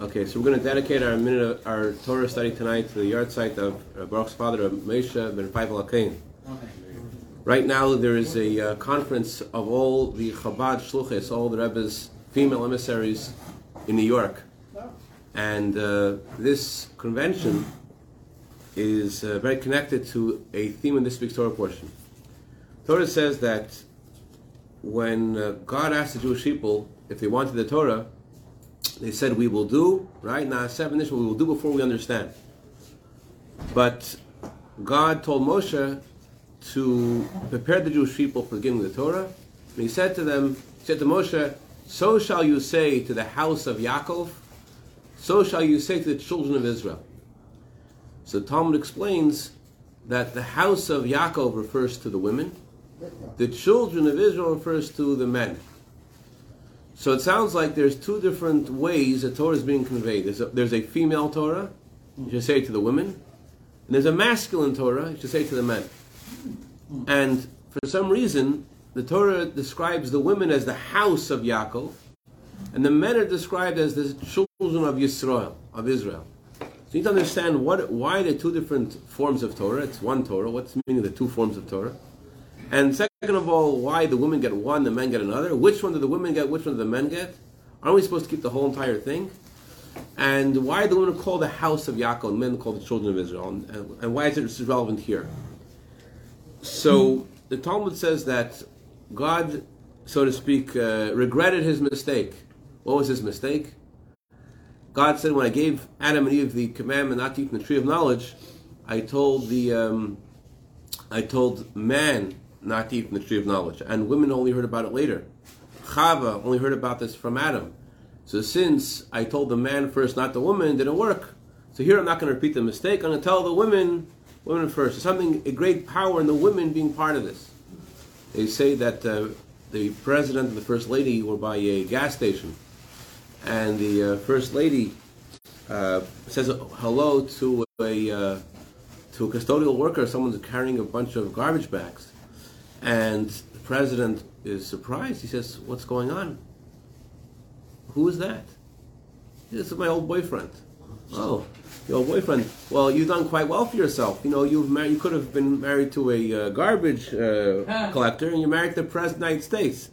Okay, so we're going to dedicate our minute, our Torah study tonight to the yahrzeit of uh, Baruch's father, Moshe ben Feivel Akain. Right now, there is a uh, conference of all the Chabad Shluchis, all the Rebbe's female emissaries in New York, and uh, this convention is uh, very connected to a theme in this week's Torah portion. Torah says that when uh, God asked the Jewish people if they wanted the Torah, they said, We will do, right? Now, seven we will do before we understand. But God told Moshe to prepare the Jewish people for giving the Torah. And he said to them, He said to Moshe, So shall you say to the house of Yaakov, so shall you say to the children of Israel. So Talmud explains that the house of Yaakov refers to the women, the children of Israel refers to the men. So it sounds like there's two different ways the Torah is being conveyed. There's a, there's a female Torah, you should say to the women, and there's a masculine Torah, you should say to the men. And for some reason, the Torah describes the women as the house of Yaakov, and the men are described as the children of Yisrael, of Israel. So you need to understand what, why the two different forms of Torah. It's one Torah. What's the meaning of the two forms of Torah? And second of all, why the women get one, the men get another? Which one do the women get? Which one do the men get? Aren't we supposed to keep the whole entire thing? And why the women called the house of Yaakov and men called the children of Israel? And, and, and why is it relevant here? So the Talmud says that God, so to speak, uh, regretted his mistake. What was his mistake? God said, when I gave Adam and Eve the commandment not to eat from the tree of knowledge, I told the um, I told man not to eat from the tree of knowledge. And women only heard about it later. Chava only heard about this from Adam. So since I told the man first, not the woman, didn't work. So here I'm not going to repeat the mistake. I'm going to tell the women, women first. There's something, a great power in the women being part of this. They say that uh, the president and the first lady were by a gas station, and the uh, first lady uh, says hello to a uh, to a custodial worker. Someone's carrying a bunch of garbage bags, and the president is surprised. He says, What's going on? Who is that? This is my old boyfriend. Oh, your old boyfriend. Well, you've done quite well for yourself. You know, you've mar- you could have been married to a uh, garbage uh, collector, and you're married the President of the United States.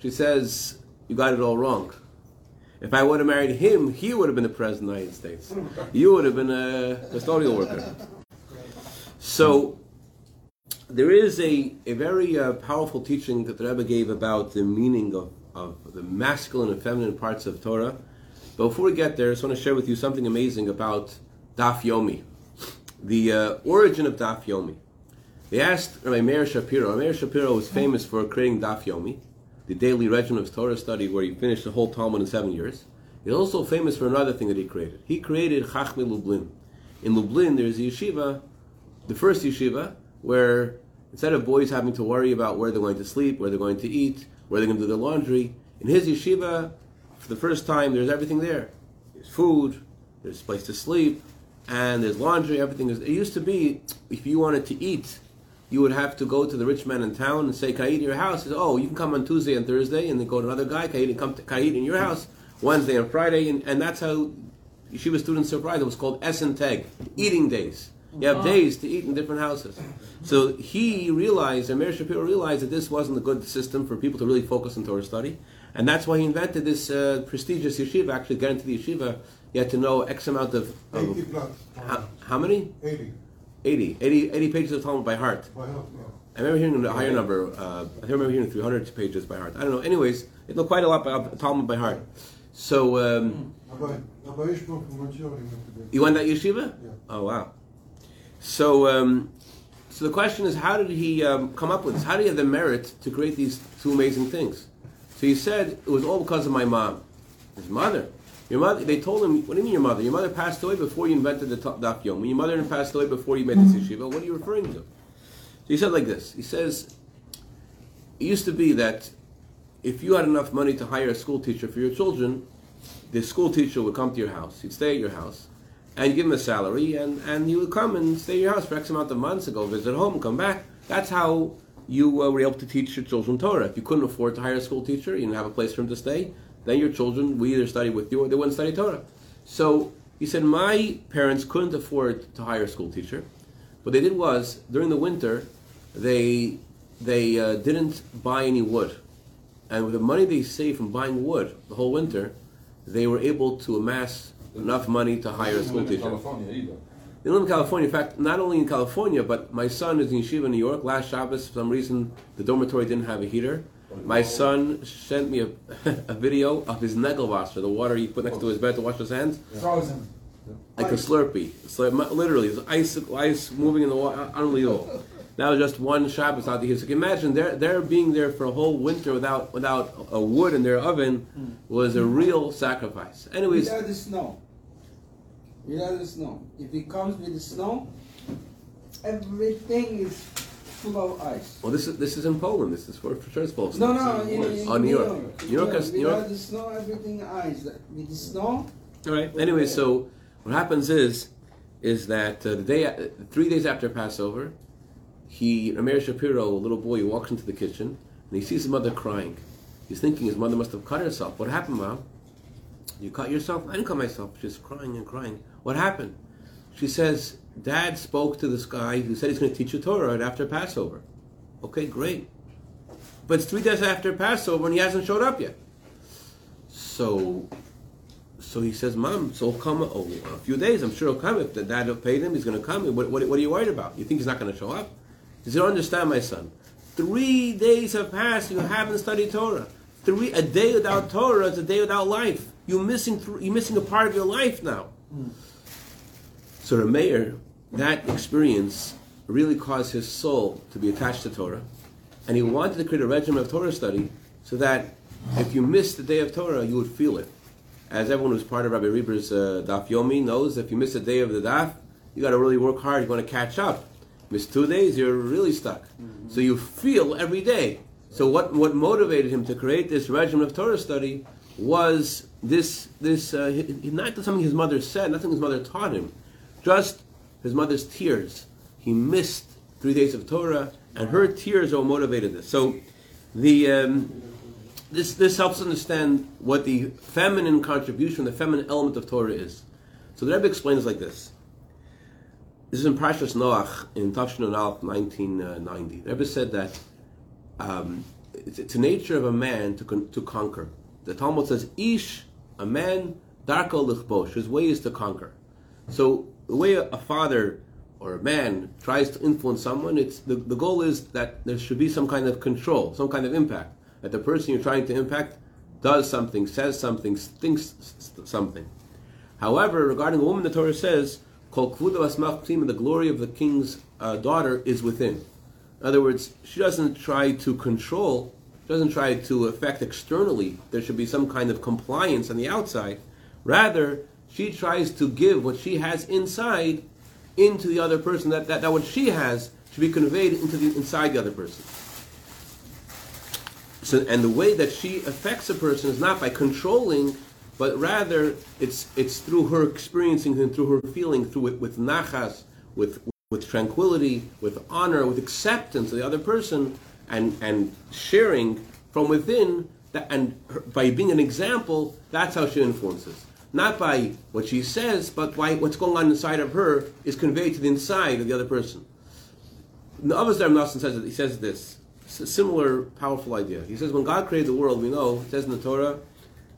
She says, You got it all wrong. If I would have married him, he would have been the President of the United States. You would have been a custodial worker. So, there is a, a very uh, powerful teaching that the Rebbe gave about the meaning of, of the masculine and feminine parts of Torah. But before we get there, I just want to share with you something amazing about Daf Yomi, the uh, origin of Daf Yomi. They asked Rabbi Meir Shapiro. Meir Shapiro was famous for creating Daf Yomi, the daily regimen of Torah study where he finished the whole Talmud in seven years. He's also famous for another thing that he created. He created Chachmei Lublin. In Lublin, there's a yeshiva, the first yeshiva, where instead of boys having to worry about where they're going to sleep, where they're going to eat, where they're going to do their laundry, in his yeshiva, for the first time, there's everything there. There's food, there's a place to sleep, and there's laundry, everything is. It used to be, if you wanted to eat, you would have to go to the rich man in town and say, Can I eat in your house? He says, Oh, you can come on Tuesday and Thursday, and then go to another guy, Can I eat, come to, can I eat in your house? Wednesday and Friday, and, and that's how yeshiva students survived. It was called Essen Teg, eating days. You have days to eat in different houses. So he realized, and Meir Shapiro realized that this wasn't a good system for people to really focus on Torah study. And that's why he invented this uh, prestigious yeshiva. Actually, get into the yeshiva, you had to know X amount of. of 80 plus. how, how many? 80. 80. 80, 80 pages of Talmud by heart. By heart, yeah. I remember hearing a higher number. Uh, I remember hearing 300 pages by heart. I don't know. Anyways, it looked quite a lot by Talmud by heart. So, um, Rabbi, Rabbi Ishmael from Montreal, he went to this. you went that yeshiva? Yeah. Oh, wow. So, um, so the question is, how did he um, come up with this? How did he have the merit to create these two amazing things? So he said it was all because of my mom, his mother. Your mother. They told him, "What do you mean your mother? Your mother passed away before you invented the daf yom. When your mother passed away before you made this yeshiva, what are you referring to?" So he said like this. He says, "It used to be that if you had enough money to hire a school teacher for your children, the school teacher would come to your house. He'd stay at your house." And give him a salary, and, and he would come and stay in your house for X amount of months and go visit home, come back. That's how you uh, were able to teach your children Torah. If you couldn't afford to hire a school teacher, you didn't have a place for him to stay, then your children would either study with you or they wouldn't study Torah. So he said, my parents couldn't afford to hire a school teacher. What they did was during the winter, they they uh, didn't buy any wood, and with the money they saved from buying wood the whole winter, they were able to amass enough money to hire a school teacher. California either. They live in California. In fact, not only in California, but my son is in yeshiva in New York. Last Shabbos, for some reason, the dormitory didn't have a heater. My oh. son sent me a, a video of his Negelwasser, the water he put next to his bed to wash his hands, Frozen. like a Slurpee. So literally, it's ice, ice moving in the water, unbelievable. That was just one Shabbos out here. So you can imagine their their being there for a whole winter without without a wood in their oven was a real sacrifice. Anyways, Without the snow. Without the snow. If it comes with the snow, everything is full of ice. well, this is this is in Poland. This is for, for sure it's Poland. No, no, in, in Oh, New York. New York Yeah, has- New without York- the snow, everything ice. With the snow, All right. Anyway, so what happens is, is that uh, the day, uh, three days after Passover, he, Rameir Shapiro, a little boy, walks into the kitchen and he sees his mother crying. He's thinking his mother must have cut herself. What happened, mom? You cut yourself? I didn't cut myself. She's crying and crying. What happened? She says, Dad spoke to this guy who said he's going to teach you Torah right after Passover. Okay, great. But it's three days after Passover and he hasn't showed up yet. So so he says, Mom, so he'll come oh, a few days. I'm sure he'll come. If the dad pay him, he's going to come. What, what, what are you worried about? You think he's not going to show up? He said, don't understand, my son. Three days have passed. You haven't studied Torah. Three a day without Torah is a day without life. You're missing. Th- you're missing a part of your life now. So the mayor, that experience really caused his soul to be attached to Torah, and he wanted to create a regimen of Torah study so that if you missed the day of Torah, you would feel it. As everyone who's part of Rabbi Reber's uh, Daf Yomi knows, if you miss a day of the Daf, you got to really work hard. You want to catch up. Miss two days, you're really stuck. So you feel every day. So what what motivated him to create this regimen of Torah study was this this uh, not something his mother said, nothing his mother taught him, just his mother's tears. He missed three days of Torah, and her tears what motivated this. So the um, this this helps understand what the feminine contribution, the feminine element of Torah is. So the Rebbe explains like this. This is in Parshas Noach in Tafshin Aleph, 1990. The Rebbe said that um, it's, it's the nature of a man to con- to conquer. The Talmud says, "Ish, a man, darko lichbosh." His way is to conquer. So the way a, a father or a man tries to influence someone, it's the, the goal is that there should be some kind of control, some kind of impact. That the person you're trying to impact does something, says something, thinks something. However, regarding a woman, the Torah says, "Kol kvuda asmach the glory of the king's uh, daughter is within. In other words, she doesn't try to control, doesn't try to affect externally. There should be some kind of compliance on the outside. Rather, she tries to give what she has inside into the other person. That, that, that what she has should be conveyed into the inside the other person. So, and the way that she affects a person is not by controlling, but rather it's it's through her experiencing and through her feeling, through it with nachas, with with tranquility, with honor, with acceptance of the other person, and and sharing from within. That, and her, by being an example, that's how she influences. Not by what she says, but by what's going on inside of her is conveyed to the inside of the other person. The Avos Nassim says he says this. It's a similar powerful idea. He says when God created the world, we know it says in the Torah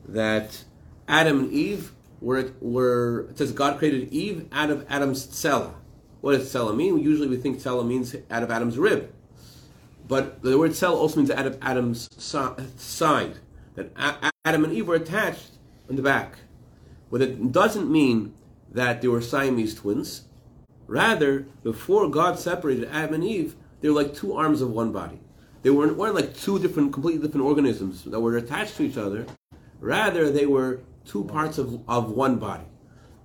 that Adam and Eve were were it says God created Eve out of Adam's tzela. What does tzela mean? Usually we think tzela means out of Adam's rib, but the word tzela also means out of Adam's side. That Adam and Eve were attached in the back. But it doesn't mean that they were Siamese twins. Rather, before God separated Adam and Eve, they were like two arms of one body. They weren't, weren't like two different, completely different organisms that were attached to each other. Rather, they were two parts of, of one body.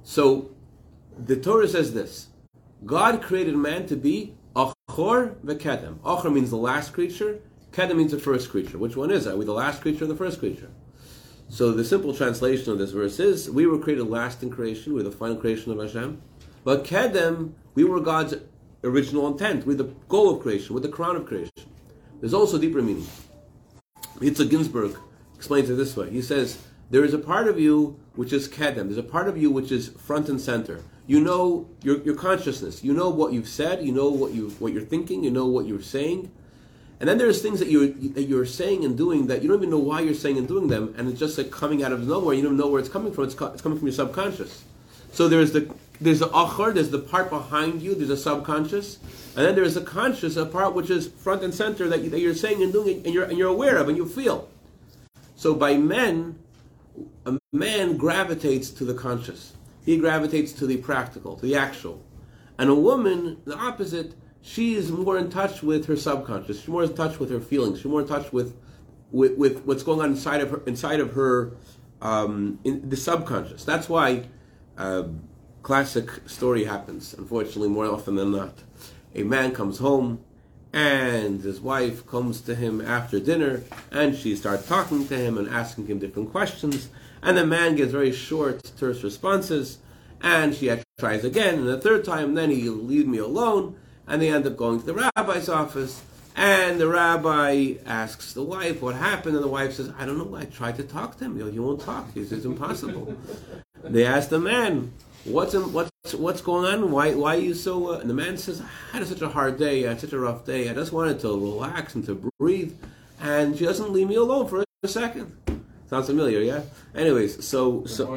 So, the Torah says this God created man to be Achor v'Kedem. Achor means the last creature, Kedem means the first creature. Which one is it? Are we the last creature or the first creature? So the simple translation of this verse is: We were created last in creation. We're the final creation of Hashem. But Kedem, we were God's original intent. We're the goal of creation. We're the crown of creation. There's also deeper meaning. Yitzhak Ginsburg explains it this way. He says, There is a part of you which is kedem. There's a part of you which is front and center. You know your, your consciousness. You know what you've said. You know what you what you're thinking. You know what you're saying. And then there's things that you're that you're saying and doing that you don't even know why you're saying and doing them, and it's just like coming out of nowhere. You don't know where it's coming from. It's, co- it's coming from your subconscious. So there's the there's the achar, there's the part behind you, there's a subconscious, and then there's a conscious, a part which is front and center that, you, that you're saying and doing, and you're and you're aware of and you feel. So by men, man gravitates to the conscious. He gravitates to the practical, to the actual. And a woman, the opposite, she is more in touch with her subconscious. She's more in touch with her feelings. She's more in touch with, with, with what's going on inside of her, inside of her, um, in the subconscious. That's why uh, classic story happens. Unfortunately, more often than not, a man comes home and his wife comes to him after dinner and she starts talking to him and asking him different questions and the man gives very short terse responses and she tries again and the third time then he leave me alone and they end up going to the rabbi's office and the rabbi asks the wife what happened and the wife says i don't know i tried to talk to him he won't talk says it's impossible they ask the man what's what's what's going on? Why why are you so? Uh, and the man says, I had such a hard day. I had such a rough day. I just wanted to relax and to breathe, and she doesn't leave me alone for a second. Sounds familiar, yeah. Anyways, so so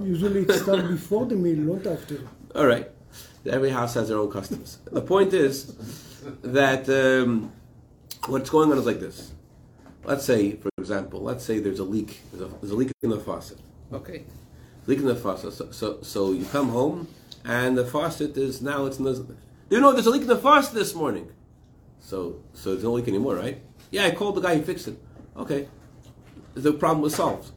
usually it starts before the meal, not after. All right. Every house has their own customs. The point is that um, what's going on is like this. Let's say, for example, let's say there's a leak. There's a, there's a leak in the faucet. Okay leak in the faucet. So, so, so you come home and the faucet is now it's no. You know, there's a leak in the faucet this morning. So, so there's no leak anymore, right? Yeah, I called the guy. He fixed it. Okay, the problem was solved.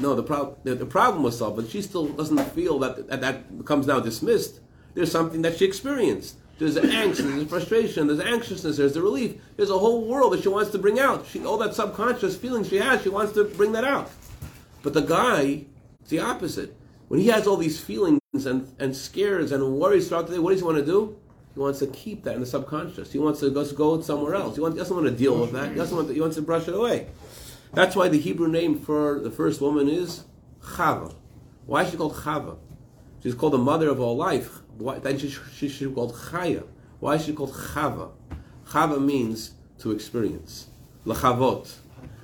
No, the problem the, the problem was solved, but she still doesn't feel that, that that now dismissed. There's something that she experienced. There's the angst, there's the frustration, there's anxiousness, there's the relief. There's a whole world that she wants to bring out. She, all that subconscious feeling she has, she wants to bring that out. But the guy it's the opposite. When he has all these feelings and, and scares and worries throughout the day, what does he want to do? He wants to keep that in the subconscious. He wants to go, go somewhere else. He, wants, he doesn't want to deal with that. He, doesn't want to, he wants to brush it away. That's why the Hebrew name for the first woman is Chava. Why is she called Chava? She's called the mother of all life. Why, then she, she, she's called Chaya. Why is she called Chava? Chava means to experience. Lachavot.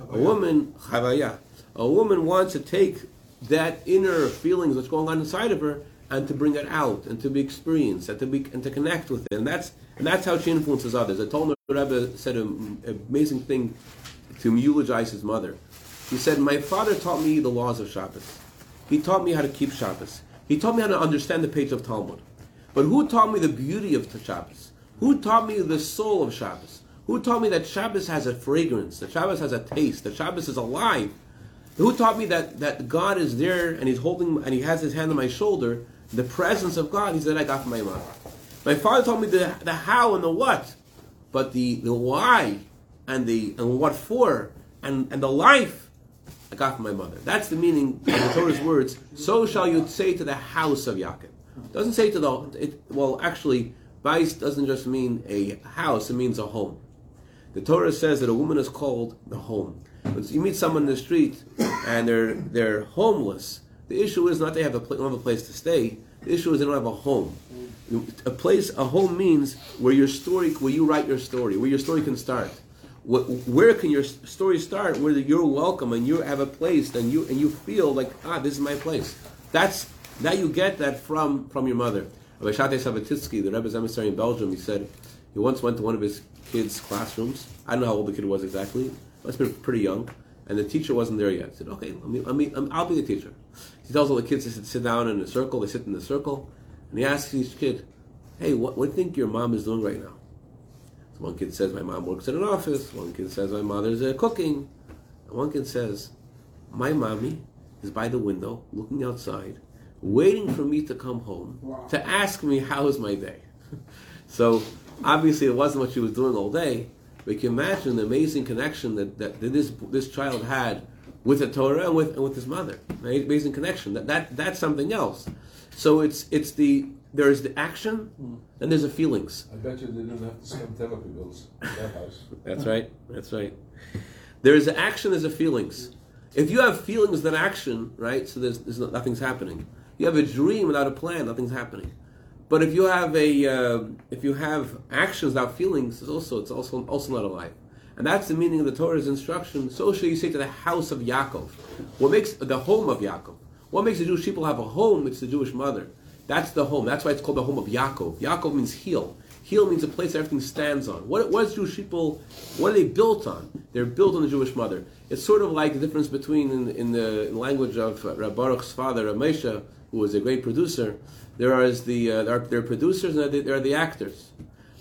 A woman, Chavaya. A woman wants to take that inner feelings that's going on inside of her and to bring it out and to be experienced and to be and to connect with it. And that's and that's how she influences others. I told the Rebbe said an amazing thing to eulogize his mother. He said, "My father taught me the laws of Shabbos. He taught me how to keep Shabbos. He taught me how to understand the page of Talmud. But who taught me the beauty of Shabbos? Who taught me the soul of Shabbos? Who taught me that Shabbos has a fragrance, that Shabbos has a taste, that Shabbos is alive, who taught me that, that God is there and He's holding and He has His hand on my shoulder? The presence of God, He said, I got from my mom. My father taught me the, the how and the what, but the, the why and the and what for and, and the life I got from my mother. That's the meaning of the Torah's words. So shall you say to the house of Yaakov. Doesn't say to the it, well. Actually, vice doesn't just mean a house; it means a home. The Torah says that a woman is called the home. When you meet someone in the street and they're they're homeless, the issue is not they have a don't have a place to stay. The issue is they don't have a home. A place, a home means where your story, where you write your story, where your story can start. Where can your story start? Where you're welcome and you have a place, and you and you feel like ah, this is my place. That's that you get that from from your mother. Rabbi Shabsi Slavaticky, the Rebbe's emissary in Belgium, he said he once went to one of his kids' classrooms. I don't know how old the kid was exactly must have been pretty young, and the teacher wasn't there yet. He said, okay, let me, let me, I'll be the teacher. He tells all the kids to sit, down in a circle. They sit in the circle, and he asks each kid, hey, what, what do you think your mom is doing right now? One kid says, my mom works in an office. One kid says, my mother's uh, cooking. And one kid says, my mommy is by the window, looking outside, waiting for me to come home wow. to ask me how is my day. so obviously it wasn't what she was doing all day, we can imagine the amazing connection that, that, that this this child had with the Torah and with and with his mother. Amazing connection. That, that that's something else. So it's it's the there is the action mm. and there's the feelings. I bet you they didn't have to spend therapy bills in that house. that's right. That's right. There is the action, there's the feelings. If you have feelings than action, right? So there's, there's no, nothing's happening. You have a dream without a plan, nothing's happening. But if you have a uh, if you have actions without feelings, it's also it's also also not alive. And that's the meaning of the Torah's instruction. So shall you say to the house of Yaakov. What makes the home of Yaakov? What makes the Jewish people have a home? It's the Jewish mother. That's the home. That's why it's called the home of Yaakov. Yaakov means heel. Heel means a place everything stands on. What, what is Jewish people, what are they built on? They're built on the Jewish mother. It's sort of like the difference between, in, in the language of Rabbi Baruch's father, Rav Moshe, who was a great producer, there are, the, uh, there, are, there are producers and there are the actors.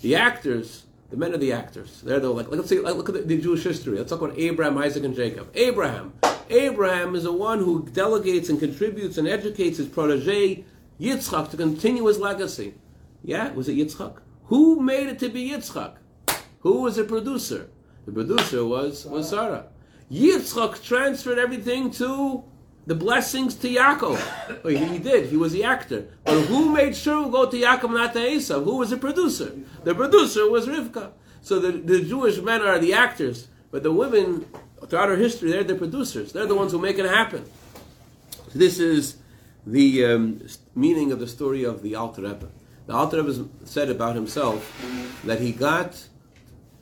The actors, the men are the actors. They're the, like, let's say, like, look at the, the Jewish history. Let's talk about Abraham, Isaac, and Jacob. Abraham. Abraham is the one who delegates and contributes and educates his protege, Yitzchak, to continue his legacy. Yeah, was it Yitzchak? Who made it to be Yitzchak? Who was the producer? The producer was, was Sarah. Yitzchak transferred everything to the blessings to Yaakov. Well, he, he did. He was the actor. But who made sure we go to Yaakov, not to Esav? Who was the producer? The producer was Rivka. So the, the Jewish men are the actors, but the women, throughout our history, they're the producers. They're the ones who make it happen. So this is the um, meaning of the story of the Alter Rebbe. The Alter Rebbe said about himself that he got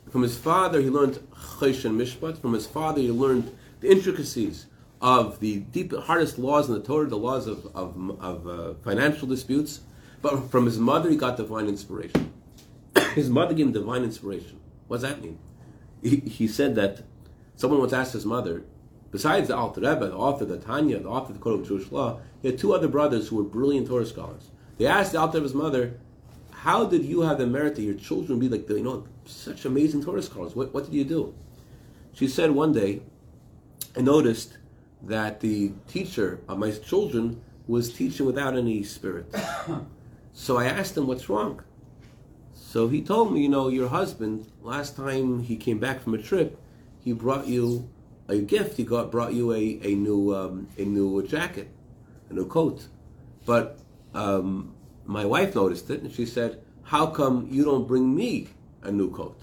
from his father. He learned Choshen Mishpat. From his father, he learned the intricacies of the deep, hardest laws in the Torah, the laws of of, of uh, financial disputes. But from his mother, he got divine inspiration. his mother gave him divine inspiration. What does that mean? He, he said that someone once asked his mother, besides the Alter Rebbe, the author of the Tanya, the author of the Code of Jewish Law, he had two other brothers who were brilliant Torah scholars. They asked the Alter his mother, "How did you have the merit that your children be like you know such amazing Torah scholars? What, what did you do?" She said one day, I noticed that the teacher of my children was teaching without any spirit. so I asked him, "What's wrong?" So he told me, you know, your husband last time he came back from a trip, he brought you a gift. He got brought you a, a new um, a new jacket, a new coat. But um, my wife noticed it, and she said, "How come you don't bring me a new coat?"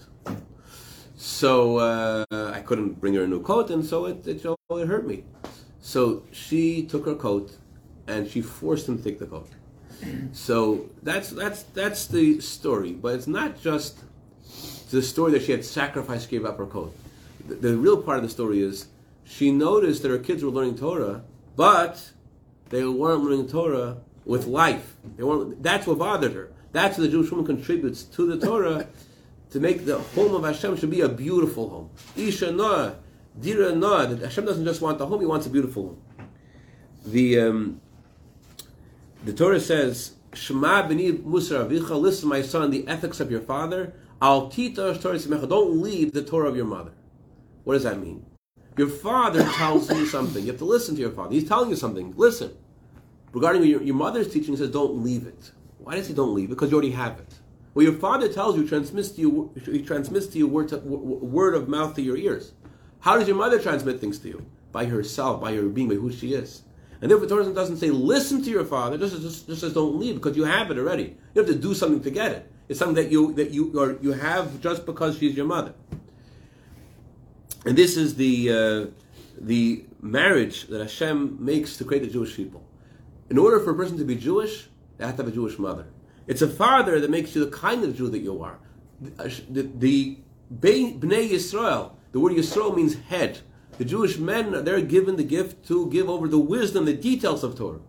So uh, I couldn't bring her a new coat, and so it it, it hurt me. So she took her coat, and she forced him to take the coat. So that's that's that's the story, but it's not just the story that she had sacrificed, gave up her coat. The, the real part of the story is she noticed that her kids were learning Torah, but they weren't learning Torah with life. They weren't. That's what bothered her. That's what the Jewish woman contributes to the Torah to make the home of Hashem should be a beautiful home. Isha Na'ah, Dira Na'ah. That Hashem doesn't just want the home; He wants a beautiful home. The um, the Torah says, "Shema b'ni musar avicha." Listen, my son, the ethics of your father. Al tita Torah. Don't leave the Torah of your mother. What does that mean? Your father tells you something. You have to listen to your father. He's telling you something. Listen. Regarding your, your mother's teaching, he says, don't leave it. Why does he don't leave? Because you already have it. What your father tells you transmits to you, he transmits to you word, to, word of mouth to your ears. How does your mother transmit things to you? By herself, by her being, by who she is. And therefore, Torah doesn't say listen to your father. Just, just, just says don't leave because you have it already. You have to do something to get it. It's something that you that you are you have just because she's your mother. And this is the uh, the marriage that Hashem makes to create the Jewish people. In order for a person to be Jewish, they have to have a Jewish mother. It's a father that makes you the kind of Jew that you are. The, the, the Bnei Yisrael, the word Yisrael means head. The Jewish men, they're given the gift to give over the wisdom, the details of Torah.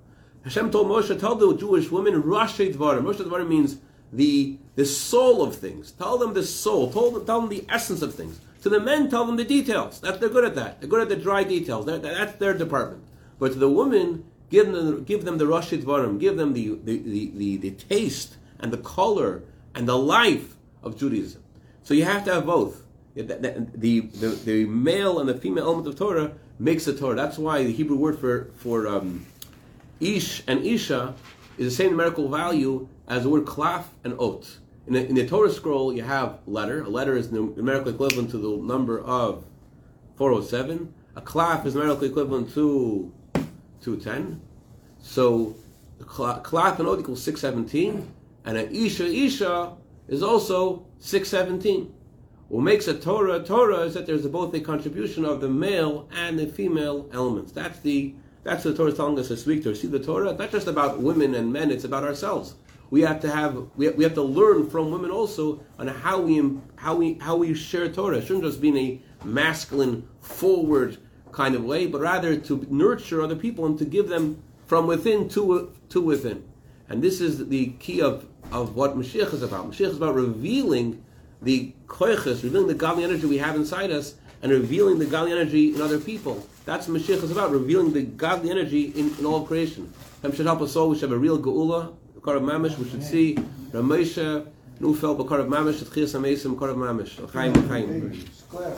Hashem told Moshe, tell the Jewish women, Rashei Dvarim. Rashei Dvarim means the, the soul of things. Tell them the soul. Tell them, tell them the essence of things. To the men, tell them the details. That they're good at that. They're good at the dry details. They're, that's their department. But to the women, give them, give them the Rashei Dvarim. Give them the, the, the, the, the taste and the color and the life of Judaism. So you have to have both. The, the, the, the, male and the female element of Torah makes the Torah. That's why the Hebrew word for, for um, Ish and Isha is the same numerical value as the word klaf and ot. In the, in the Torah scroll, you have letter. A letter is numerically equivalent to the number of 407. A klaf is numerically equivalent to 210. So klaf and ot equals 617. And an isha isha is also 617. What makes a Torah a Torah is that there's both a contribution of the male and the female elements. That's the that's the Torah telling us this week to see the Torah. It's not just about women and men; it's about ourselves. We have to have we we have to learn from women also on how we how we how we share Torah. It shouldn't just be in a masculine, forward kind of way, but rather to nurture other people and to give them from within to to within. And this is the key of, of what Mashiach is about. Mashiach is about revealing the koiches, revealing the godly energy we have inside us, and revealing the godly energy in other people. That's what Mashiach is about, revealing the godly energy in, in all creation. Hashem should help us all. We should have a real geula, Of Mamish. We should see Ramesha, Nufel, of Mamish, Tchias Amesim, of Mamish. Chaim, Chaim. Square.